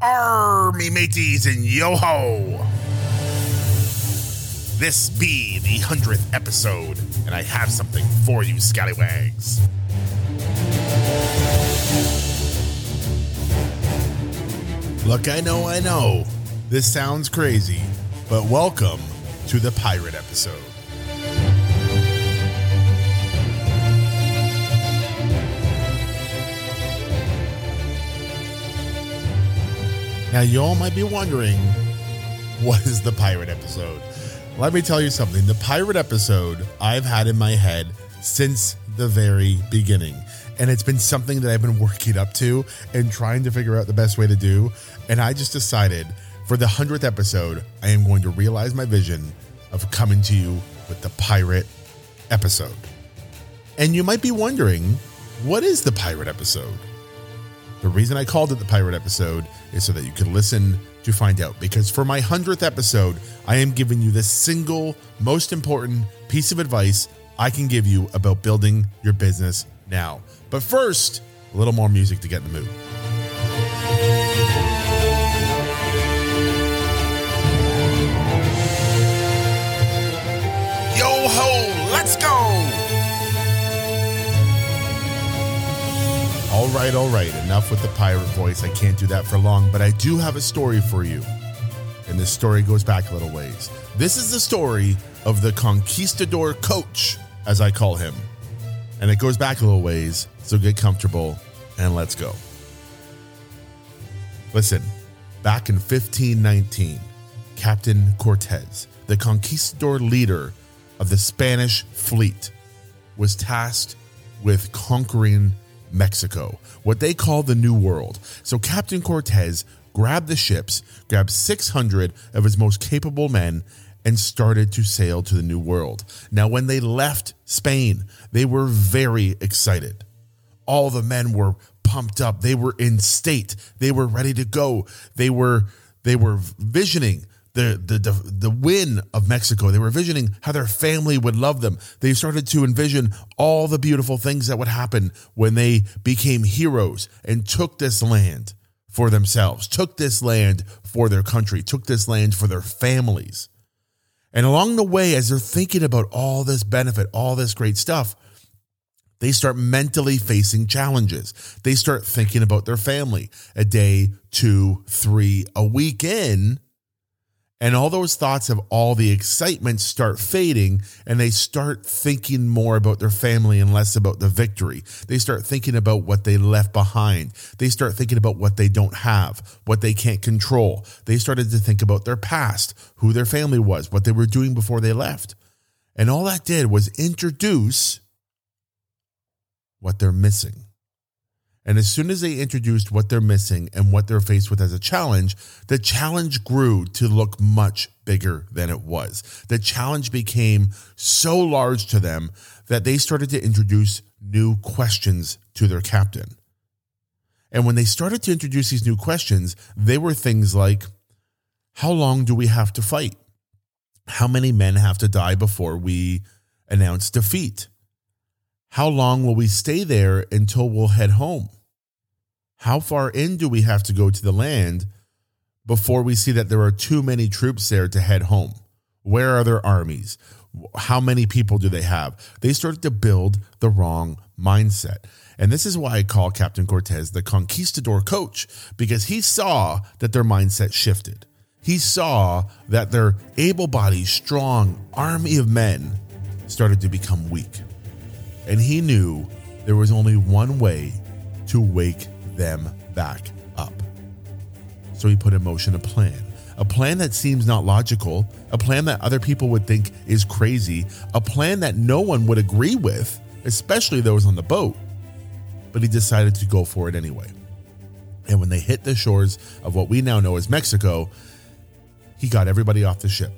Army mateys and yo ho! This be the hundredth episode, and I have something for you, scallywags. Look, I know, I know, this sounds crazy, but welcome to the pirate episode. Now, you all might be wondering, what is the pirate episode? Let me tell you something. The pirate episode I've had in my head since the very beginning. And it's been something that I've been working up to and trying to figure out the best way to do. And I just decided for the 100th episode, I am going to realize my vision of coming to you with the pirate episode. And you might be wondering, what is the pirate episode? The reason I called it the pirate episode is so that you could listen to find out. Because for my 100th episode, I am giving you the single most important piece of advice I can give you about building your business now. But first, a little more music to get in the mood. Right, all right. Enough with the pirate voice. I can't do that for long, but I do have a story for you. And this story goes back a little ways. This is the story of the conquistador coach, as I call him. And it goes back a little ways, so get comfortable and let's go. Listen, back in 1519, Captain Cortez, the conquistador leader of the Spanish fleet, was tasked with conquering Mexico, what they call the New World. So Captain Cortez grabbed the ships, grabbed 600 of his most capable men, and started to sail to the New World. Now, when they left Spain, they were very excited. All the men were pumped up. They were in state. They were ready to go. They were they were visioning the, the the the win of Mexico. They were envisioning how their family would love them. They started to envision all the beautiful things that would happen when they became heroes and took this land for themselves, took this land for their country, took this land for their families. And along the way, as they're thinking about all this benefit, all this great stuff, they start mentally facing challenges. They start thinking about their family a day, two, three, a week in and all those thoughts of all the excitement start fading, and they start thinking more about their family and less about the victory. They start thinking about what they left behind. They start thinking about what they don't have, what they can't control. They started to think about their past, who their family was, what they were doing before they left. And all that did was introduce what they're missing. And as soon as they introduced what they're missing and what they're faced with as a challenge, the challenge grew to look much bigger than it was. The challenge became so large to them that they started to introduce new questions to their captain. And when they started to introduce these new questions, they were things like How long do we have to fight? How many men have to die before we announce defeat? How long will we stay there until we'll head home? How far in do we have to go to the land before we see that there are too many troops there to head home? Where are their armies? How many people do they have? They started to build the wrong mindset. And this is why I call Captain Cortez the conquistador coach, because he saw that their mindset shifted. He saw that their able bodied, strong army of men started to become weak. And he knew there was only one way to wake them back up. So he put in motion a plan. A plan that seems not logical, a plan that other people would think is crazy, a plan that no one would agree with, especially those on the boat. But he decided to go for it anyway. And when they hit the shores of what we now know as Mexico, he got everybody off the ship.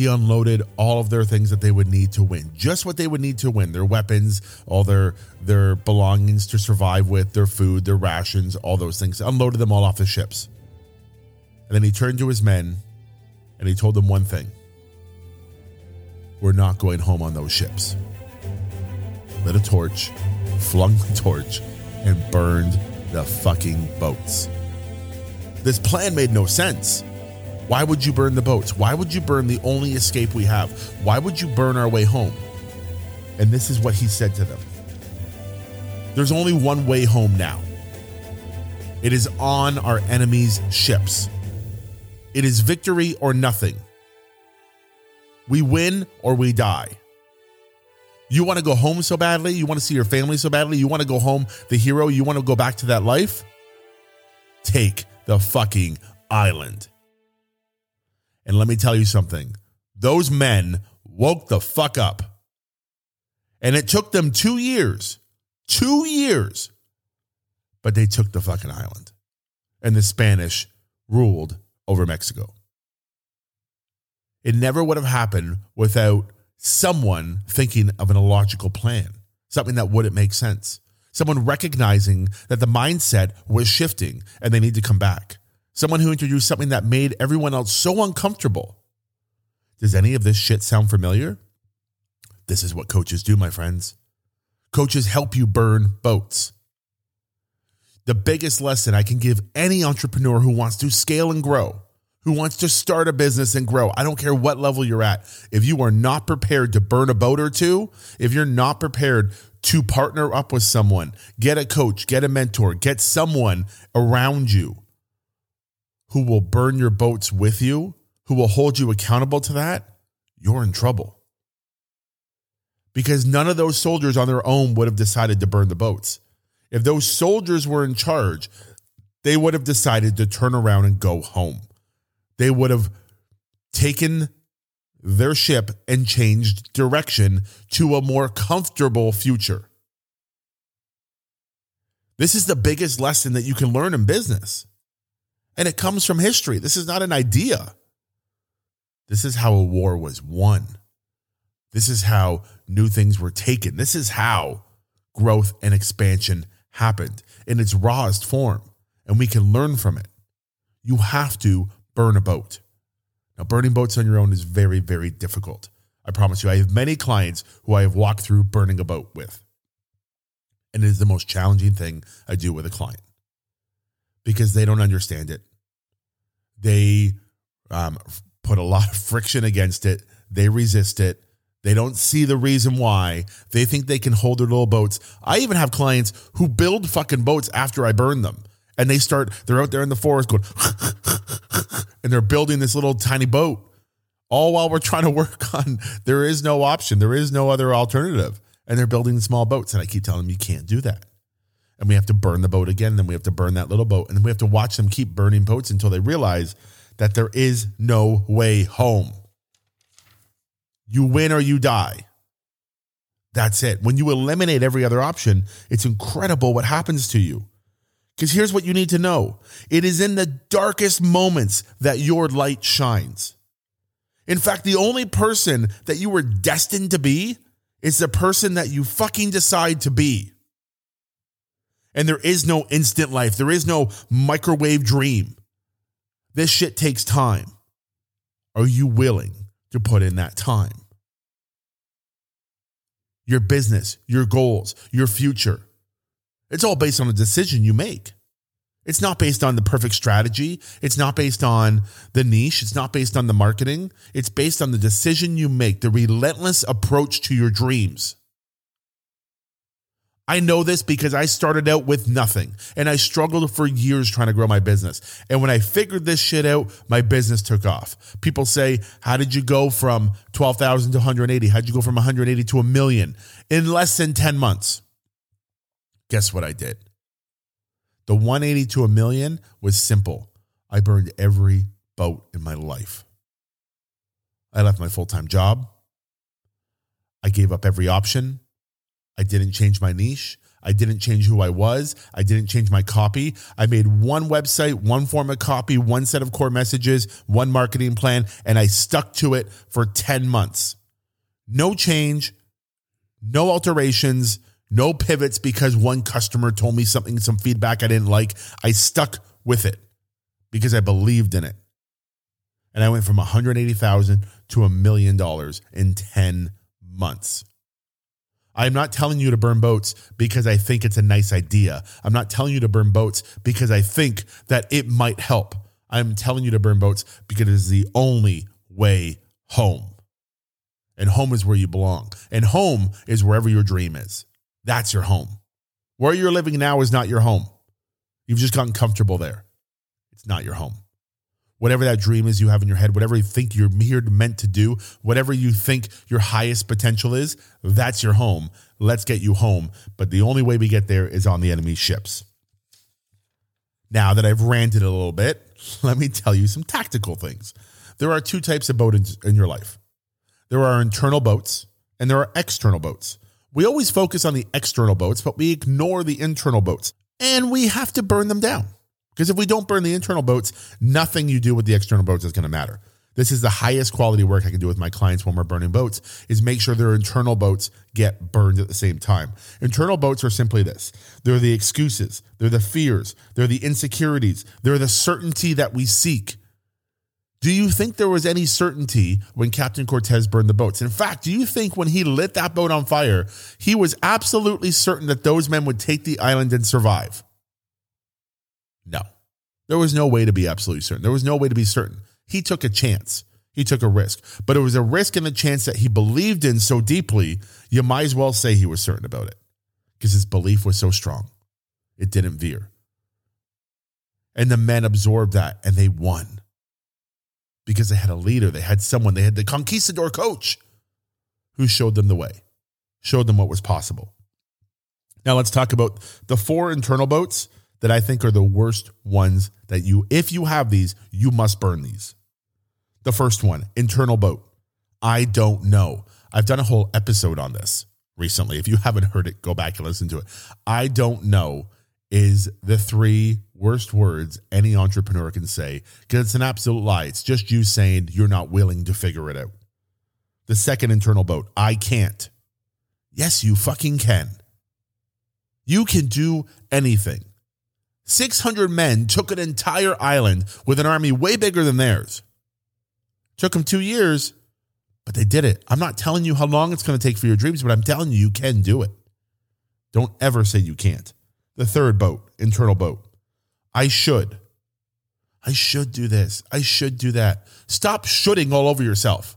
He unloaded all of their things that they would need to win, just what they would need to win their weapons, all their their belongings to survive with, their food, their rations, all those things. Unloaded them all off the ships. And then he turned to his men and he told them one thing We're not going home on those ships. Lit a torch, flung the torch, and burned the fucking boats. This plan made no sense. Why would you burn the boats? Why would you burn the only escape we have? Why would you burn our way home? And this is what he said to them There's only one way home now. It is on our enemies' ships. It is victory or nothing. We win or we die. You want to go home so badly? You want to see your family so badly? You want to go home the hero? You want to go back to that life? Take the fucking island. And let me tell you something those men woke the fuck up. And it took them two years, two years, but they took the fucking island. And the Spanish ruled over Mexico. It never would have happened without someone thinking of an illogical plan, something that wouldn't make sense, someone recognizing that the mindset was shifting and they need to come back, someone who introduced something that made everyone else so uncomfortable. Does any of this shit sound familiar? This is what coaches do, my friends. Coaches help you burn boats. The biggest lesson I can give any entrepreneur who wants to scale and grow who wants to start a business and grow. I don't care what level you're at. If you are not prepared to burn a boat or two, if you're not prepared to partner up with someone, get a coach, get a mentor, get someone around you who will burn your boats with you, who will hold you accountable to that, you're in trouble. Because none of those soldiers on their own would have decided to burn the boats. If those soldiers were in charge, they would have decided to turn around and go home they would have taken their ship and changed direction to a more comfortable future. This is the biggest lesson that you can learn in business. And it comes from history. This is not an idea. This is how a war was won. This is how new things were taken. This is how growth and expansion happened in its rawest form. And we can learn from it. You have to burn a boat. Now, burning boats on your own is very, very difficult. I promise you, I have many clients who I have walked through burning a boat with. And it is the most challenging thing I do with a client because they don't understand it. They um, put a lot of friction against it, they resist it. They don't see the reason why. They think they can hold their little boats. I even have clients who build fucking boats after I burn them. And they start, they're out there in the forest going, and they're building this little tiny boat all while we're trying to work on there is no option there is no other alternative and they're building small boats and i keep telling them you can't do that and we have to burn the boat again then we have to burn that little boat and then we have to watch them keep burning boats until they realize that there is no way home. You win or you die. That's it. When you eliminate every other option it's incredible what happens to you. Because here's what you need to know. It is in the darkest moments that your light shines. In fact, the only person that you were destined to be is the person that you fucking decide to be. And there is no instant life, there is no microwave dream. This shit takes time. Are you willing to put in that time? Your business, your goals, your future it's all based on a decision you make. It's not based on the perfect strategy. It's not based on the niche. It's not based on the marketing. It's based on the decision you make, the relentless approach to your dreams. I know this because I started out with nothing and I struggled for years trying to grow my business. And when I figured this shit out, my business took off. People say, How did you go from 12,000 to 180? How'd you go from 180 to a million in less than 10 months? Guess what I did? The 180 to a million was simple. I burned every boat in my life. I left my full time job. I gave up every option. I didn't change my niche. I didn't change who I was. I didn't change my copy. I made one website, one form of copy, one set of core messages, one marketing plan, and I stuck to it for 10 months. No change, no alterations, no pivots because one customer told me something, some feedback I didn't like. I stuck with it because I believed in it. And I went from 180,000 to a million dollars in 10 months. I'm not telling you to burn boats because I think it's a nice idea. I'm not telling you to burn boats because I think that it might help. I'm telling you to burn boats because it is the only way home. And home is where you belong. And home is wherever your dream is. That's your home. Where you're living now is not your home. You've just gotten comfortable there. It's not your home. Whatever that dream is you have in your head, whatever you think you're here meant to do, whatever you think your highest potential is, that's your home. Let's get you home. But the only way we get there is on the enemy ships. Now that I've ranted a little bit, let me tell you some tactical things. There are two types of boats in your life there are internal boats and there are external boats. We always focus on the external boats, but we ignore the internal boats and we have to burn them down. Because if we don't burn the internal boats, nothing you do with the external boats is going to matter. This is the highest quality work I can do with my clients when we're burning boats is make sure their internal boats get burned at the same time. Internal boats are simply this. They're the excuses, they're the fears, they're the insecurities, they're the certainty that we seek. Do you think there was any certainty when Captain Cortez burned the boats? In fact, do you think when he lit that boat on fire, he was absolutely certain that those men would take the island and survive? No. There was no way to be absolutely certain. There was no way to be certain. He took a chance. He took a risk. But it was a risk and a chance that he believed in so deeply, you might as well say he was certain about it because his belief was so strong. It didn't veer. And the men absorbed that and they won because they had a leader, they had someone, they had the conquistador coach who showed them the way, showed them what was possible. Now let's talk about the four internal boats that I think are the worst ones that you, if you have these, you must burn these. The first one, internal boat. I don't know. I've done a whole episode on this recently. If you haven't heard it, go back and listen to it. I don't know is the three worst words any entrepreneur can say because it's an absolute lie. It's just you saying you're not willing to figure it out. The second internal boat, I can't. Yes, you fucking can. You can do anything. 600 men took an entire island with an army way bigger than theirs. Took them two years, but they did it. I'm not telling you how long it's going to take for your dreams, but I'm telling you, you can do it. Don't ever say you can't. The third boat, internal boat. I should. I should do this. I should do that. Stop shooting all over yourself.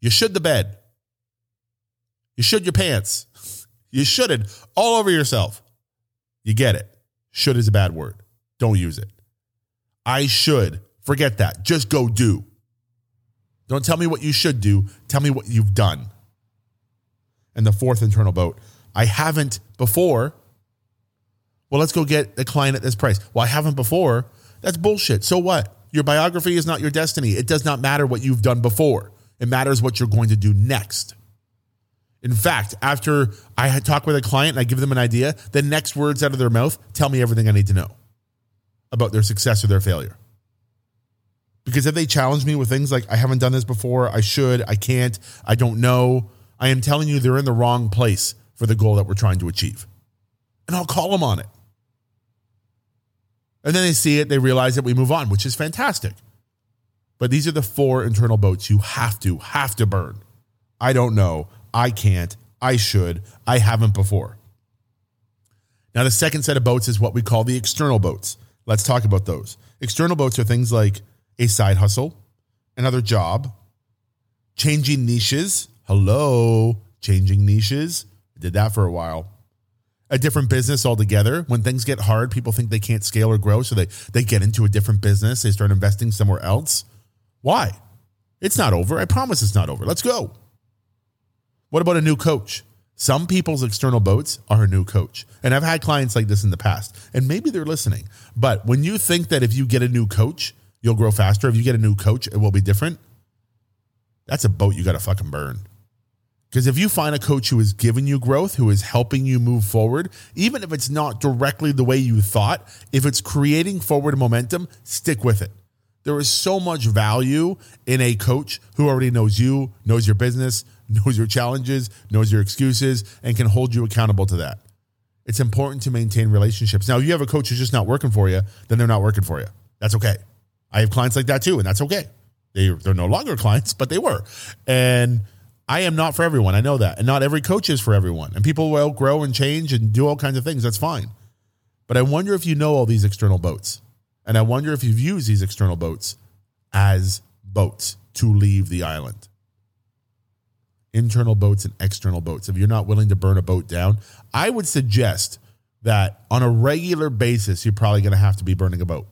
You should the bed. You should your pants. You shoulded all over yourself. You get it. Should is a bad word. Don't use it. I should. Forget that. Just go do. Don't tell me what you should do. Tell me what you've done. And the fourth internal boat. I haven't before. Well, let's go get a client at this price. Well, I haven't before. That's bullshit. So what? Your biography is not your destiny. It does not matter what you've done before. It matters what you're going to do next. In fact, after I talk with a client and I give them an idea, the next words out of their mouth tell me everything I need to know about their success or their failure. Because if they challenge me with things like, I haven't done this before, I should, I can't, I don't know, I am telling you they're in the wrong place for the goal that we're trying to achieve. And I'll call them on it. And then they see it, they realize that we move on, which is fantastic. But these are the four internal boats you have to, have to burn. I don't know. I can't. I should. I haven't before. Now, the second set of boats is what we call the external boats. Let's talk about those. External boats are things like a side hustle, another job, changing niches. Hello, changing niches. I did that for a while a different business altogether. When things get hard, people think they can't scale or grow, so they they get into a different business. They start investing somewhere else. Why? It's not over. I promise it's not over. Let's go. What about a new coach? Some people's external boats are a new coach. And I've had clients like this in the past, and maybe they're listening. But when you think that if you get a new coach, you'll grow faster, if you get a new coach, it will be different, that's a boat you got to fucking burn. Because if you find a coach who is giving you growth, who is helping you move forward, even if it's not directly the way you thought, if it's creating forward momentum, stick with it. There is so much value in a coach who already knows you, knows your business, knows your challenges, knows your excuses, and can hold you accountable to that. It's important to maintain relationships. Now, if you have a coach who's just not working for you, then they're not working for you. That's okay. I have clients like that too, and that's okay. They, they're no longer clients, but they were. And I am not for everyone. I know that. And not every coach is for everyone. And people will grow and change and do all kinds of things. That's fine. But I wonder if you know all these external boats. And I wonder if you've used these external boats as boats to leave the island. Internal boats and external boats. If you're not willing to burn a boat down, I would suggest that on a regular basis, you're probably going to have to be burning a boat.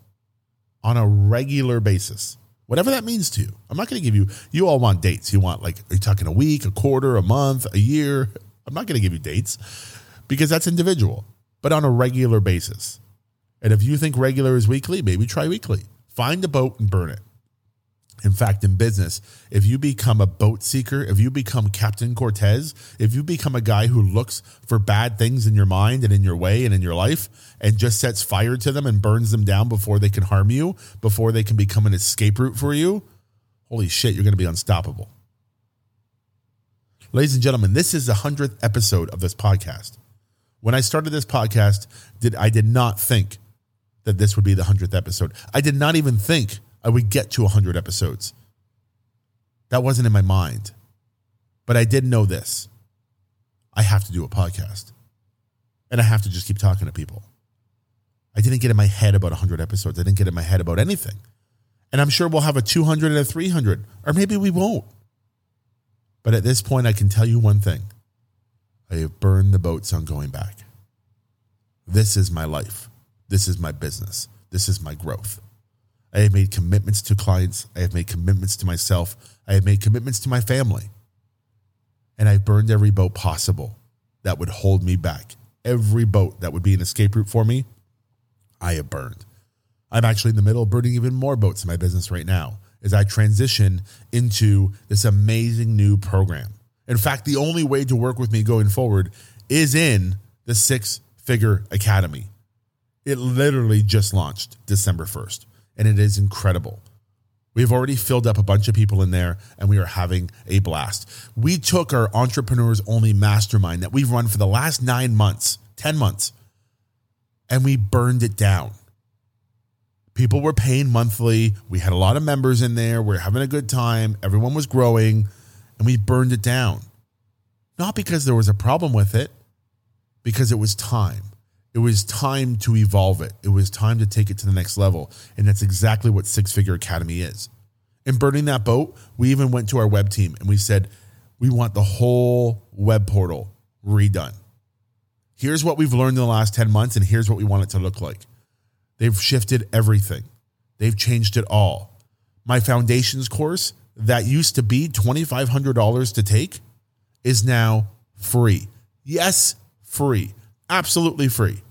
On a regular basis whatever that means to you. I'm not going to give you, you all want dates. You want, like, are you talking a week, a quarter, a month, a year? I'm not going to give you dates because that's individual, but on a regular basis. And if you think regular is weekly, maybe try weekly. Find a boat and burn it. In fact, in business, if you become a boat seeker, if you become Captain Cortez, if you become a guy who looks for bad things in your mind and in your way and in your life and just sets fire to them and burns them down before they can harm you, before they can become an escape route for you, holy shit, you're going to be unstoppable. Ladies and gentlemen, this is the 100th episode of this podcast. When I started this podcast, did I did not think that this would be the 100th episode. I did not even think I would get to 100 episodes. That wasn't in my mind. But I did know this I have to do a podcast. And I have to just keep talking to people. I didn't get in my head about 100 episodes. I didn't get in my head about anything. And I'm sure we'll have a 200 and a 300, or maybe we won't. But at this point, I can tell you one thing I have burned the boats on going back. This is my life. This is my business. This is my growth. I have made commitments to clients. I have made commitments to myself. I have made commitments to my family. And I burned every boat possible that would hold me back. Every boat that would be an escape route for me, I have burned. I'm actually in the middle of burning even more boats in my business right now as I transition into this amazing new program. In fact, the only way to work with me going forward is in the Six Figure Academy. It literally just launched December 1st and it is incredible. We've already filled up a bunch of people in there and we are having a blast. We took our entrepreneurs only mastermind that we've run for the last nine months, 10 months, and we burned it down. People were paying monthly. We had a lot of members in there. We are having a good time. Everyone was growing, and we burned it down. Not because there was a problem with it, because it was time. It was time to evolve it. It was time to take it to the next level. And that's exactly what Six Figure Academy is. In burning that boat, we even went to our web team and we said, we want the whole web portal redone. Here's what we've learned in the last 10 months, and here's what we want it to look like. They've shifted everything, they've changed it all. My foundations course that used to be $2,500 to take is now free. Yes, free absolutely free.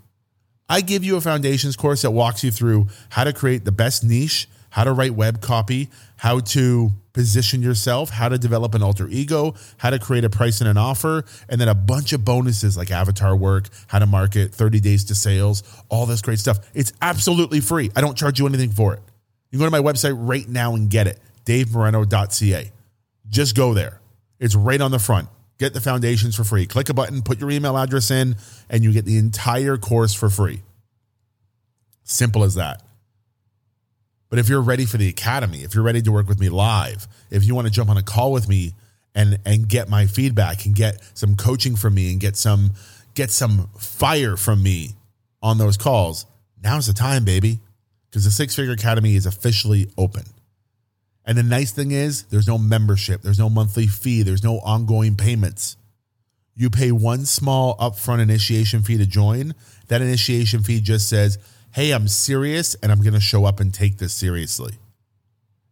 I give you a foundations course that walks you through how to create the best niche, how to write web copy, how to position yourself, how to develop an alter ego, how to create a price and an offer, and then a bunch of bonuses like avatar work, how to market, 30 days to sales, all this great stuff. It's absolutely free. I don't charge you anything for it. You can go to my website right now and get it, davemoreno.ca. Just go there. It's right on the front. Get the foundations for free. Click a button, put your email address in, and you get the entire course for free. Simple as that. But if you're ready for the academy, if you're ready to work with me live, if you want to jump on a call with me and and get my feedback and get some coaching from me and get some get some fire from me on those calls, now's the time, baby. Because the Six Figure Academy is officially open. And the nice thing is, there's no membership, there's no monthly fee, there's no ongoing payments. You pay one small upfront initiation fee to join. That initiation fee just says, Hey, I'm serious and I'm going to show up and take this seriously.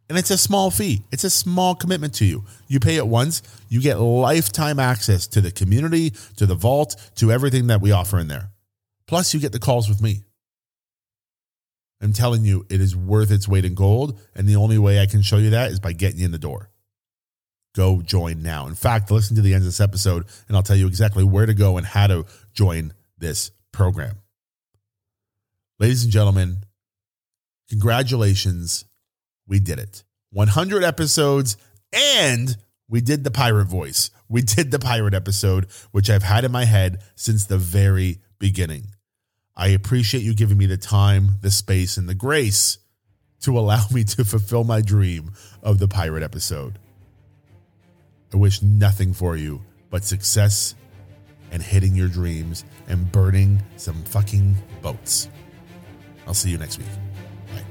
And it's a small fee, it's a small commitment to you. You pay it once, you get lifetime access to the community, to the vault, to everything that we offer in there. Plus, you get the calls with me. I'm telling you, it is worth its weight in gold. And the only way I can show you that is by getting you in the door. Go join now. In fact, listen to the end of this episode, and I'll tell you exactly where to go and how to join this program. Ladies and gentlemen, congratulations. We did it. 100 episodes, and we did the pirate voice. We did the pirate episode, which I've had in my head since the very beginning. I appreciate you giving me the time, the space, and the grace to allow me to fulfill my dream of the pirate episode. I wish nothing for you but success and hitting your dreams and burning some fucking boats. I'll see you next week. Bye.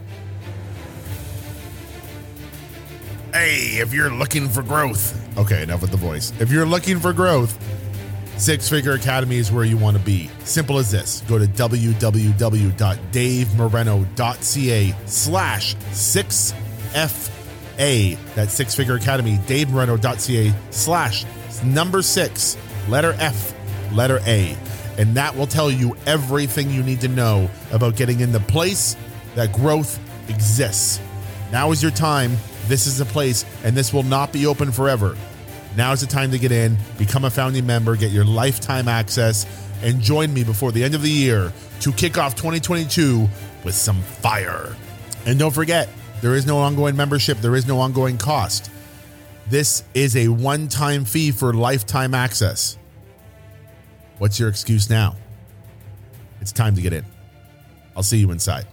Hey, if you're looking for growth, okay, enough with the voice. If you're looking for growth, Six Figure Academy is where you want to be. Simple as this. Go to www.davemoreno.ca slash 6FA. That's Six Figure Academy, davemoreno.ca slash number six, letter F, letter A. And that will tell you everything you need to know about getting in the place that growth exists. Now is your time. This is the place, and this will not be open forever. Now is the time to get in, become a founding member, get your lifetime access, and join me before the end of the year to kick off 2022 with some fire. And don't forget, there is no ongoing membership, there is no ongoing cost. This is a one time fee for lifetime access. What's your excuse now? It's time to get in. I'll see you inside.